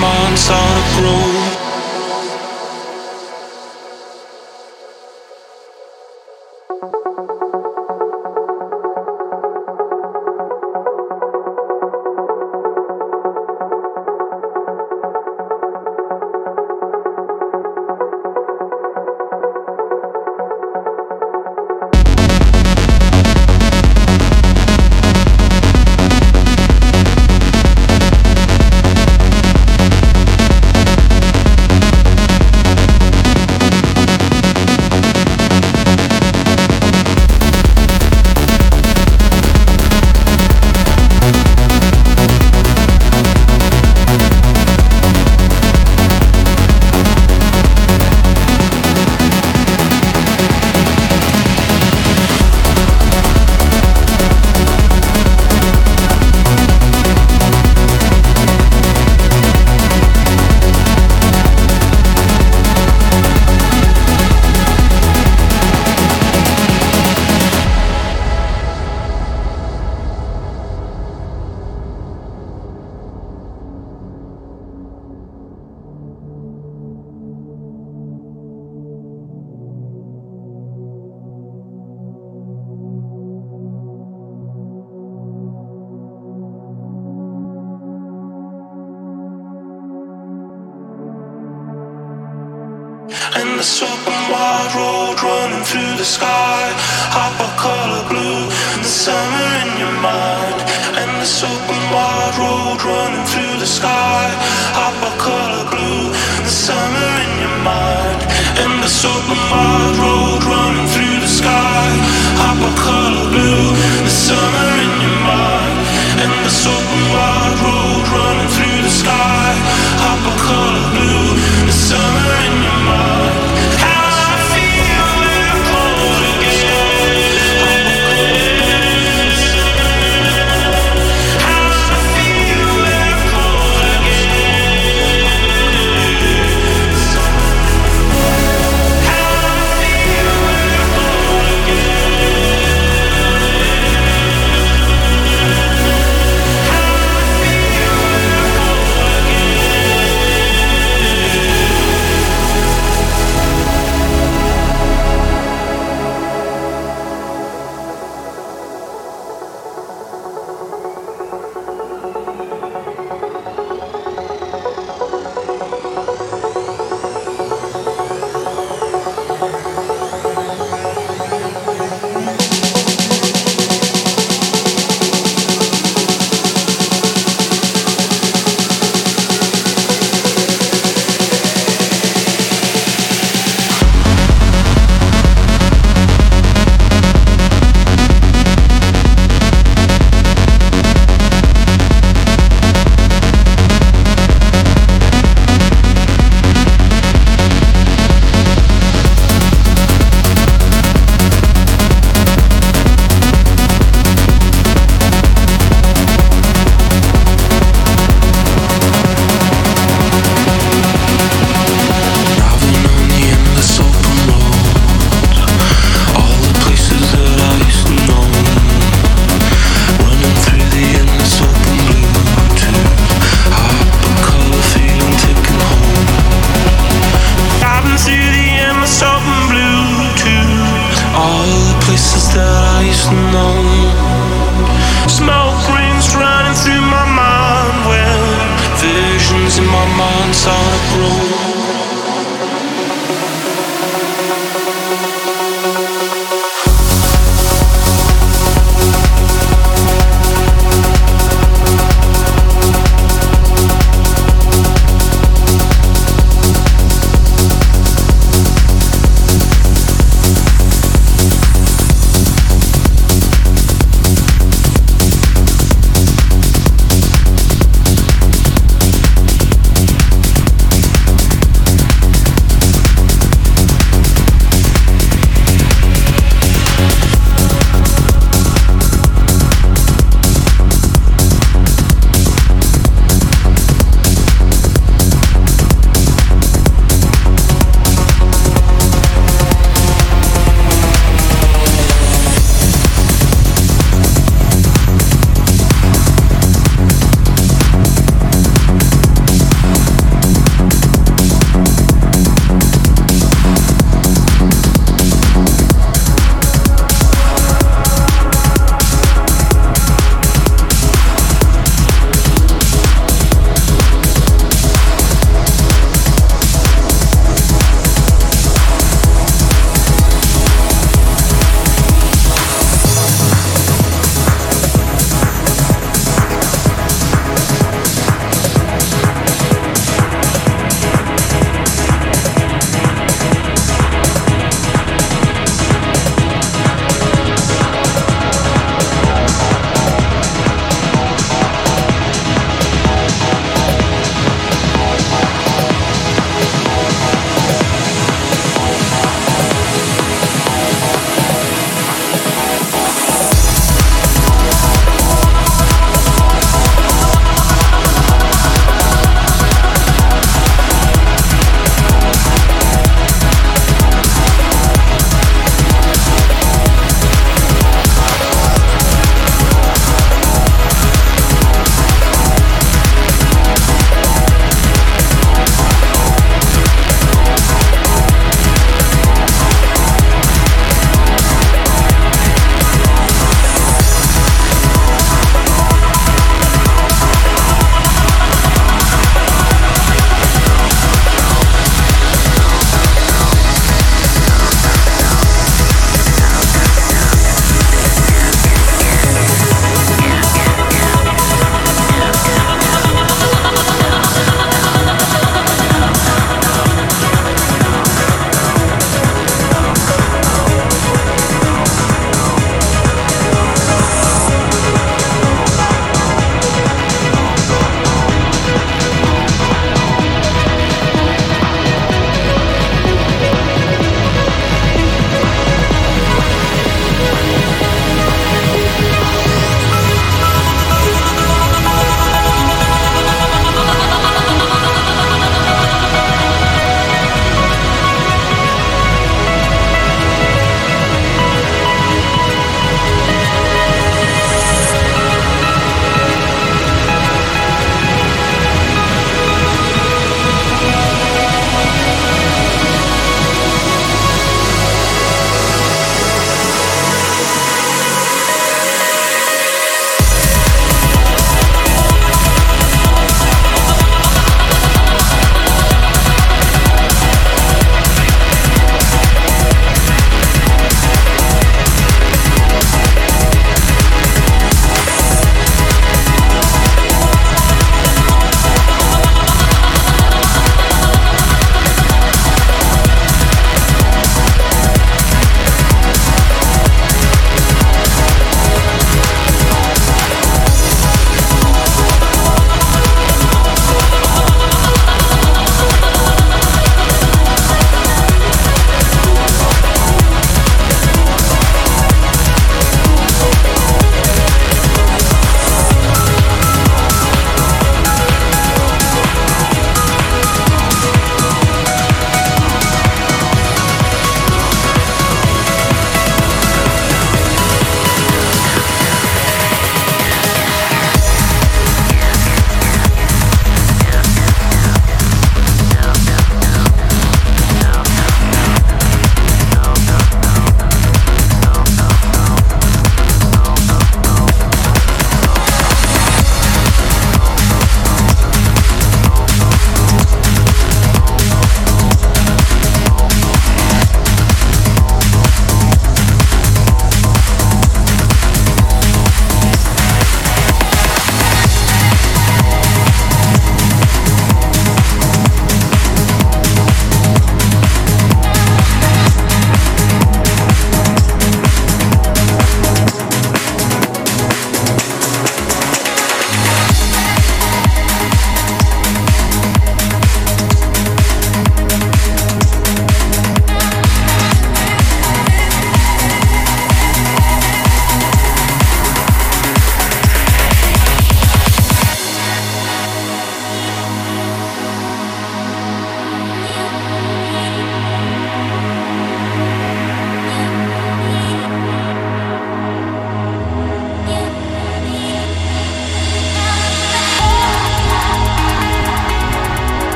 months on of growth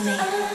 to me.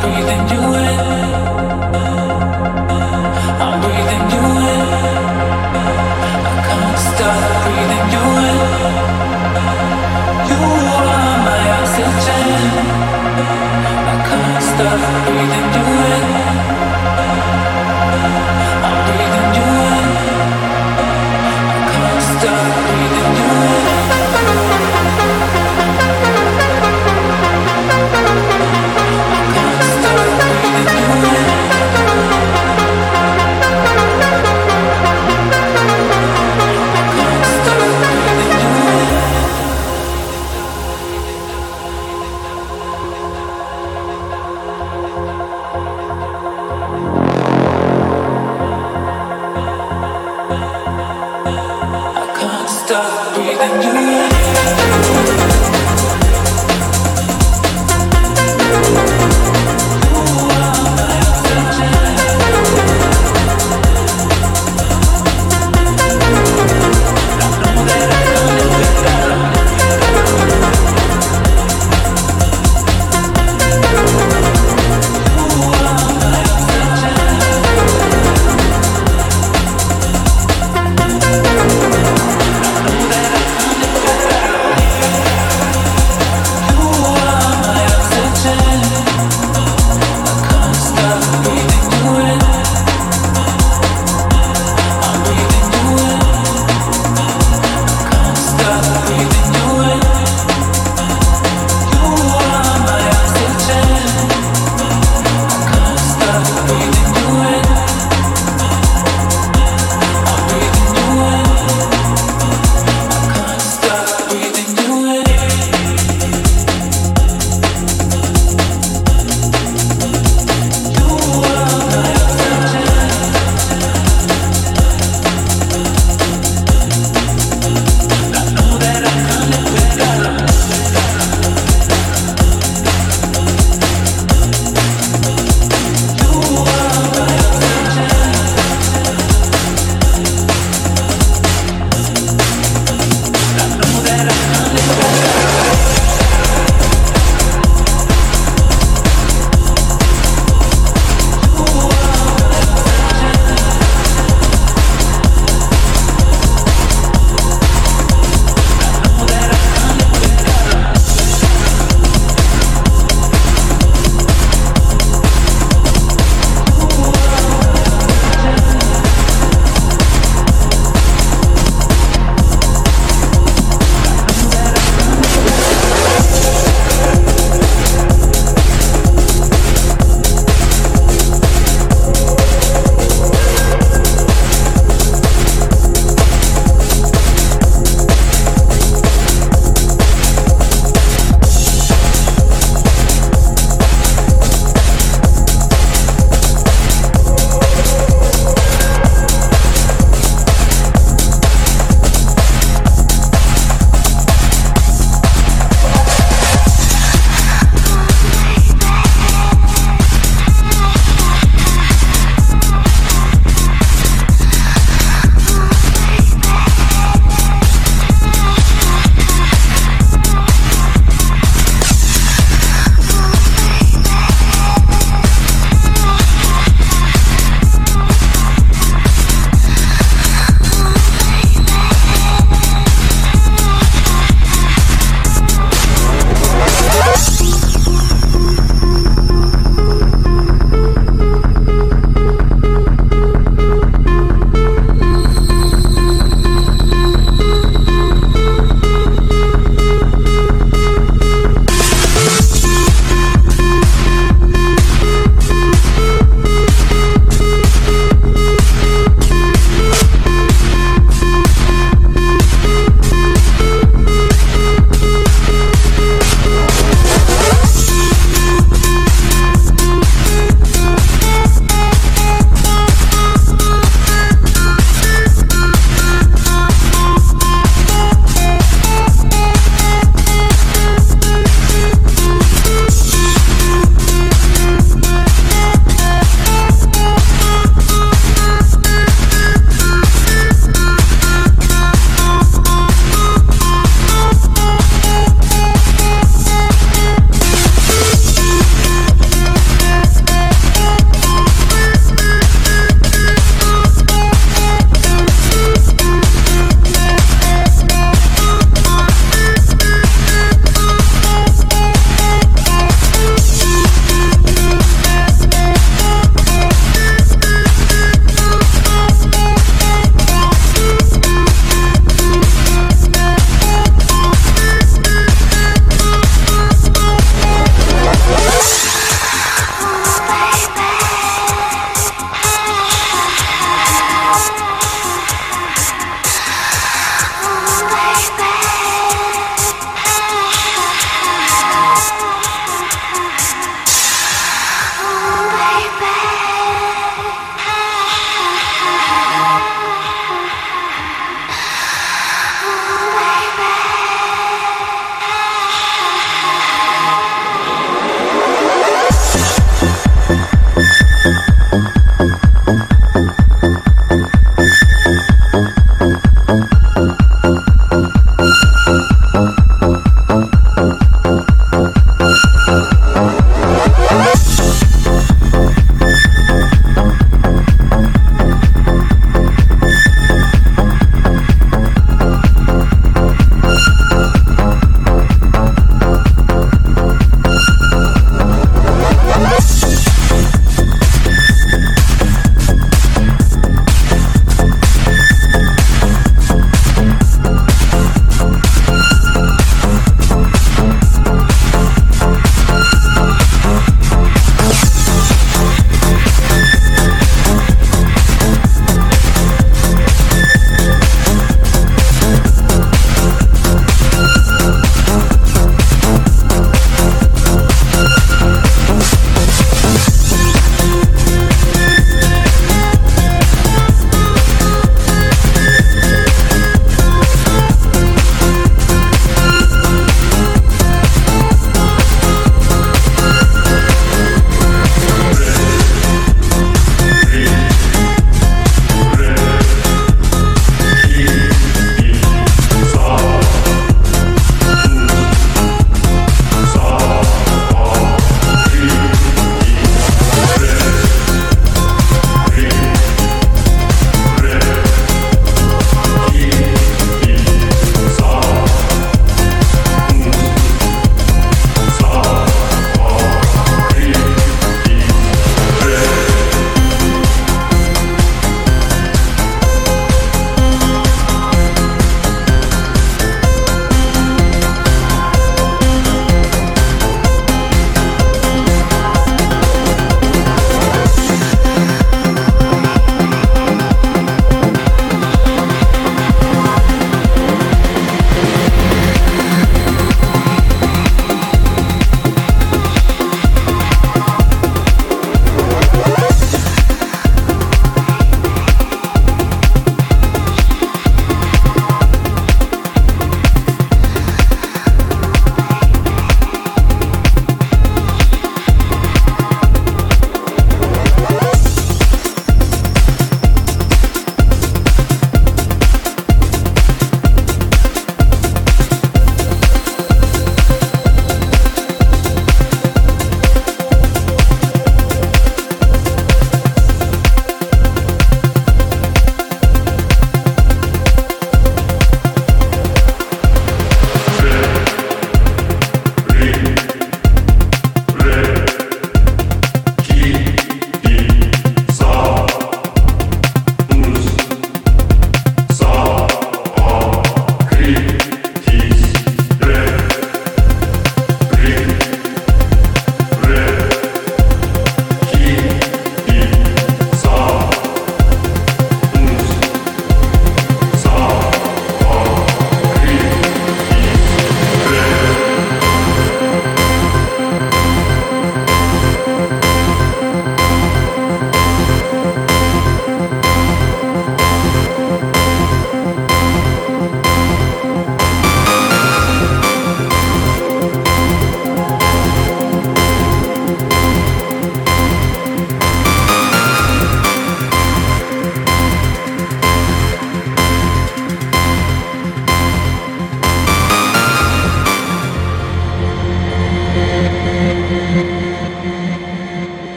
Breathing.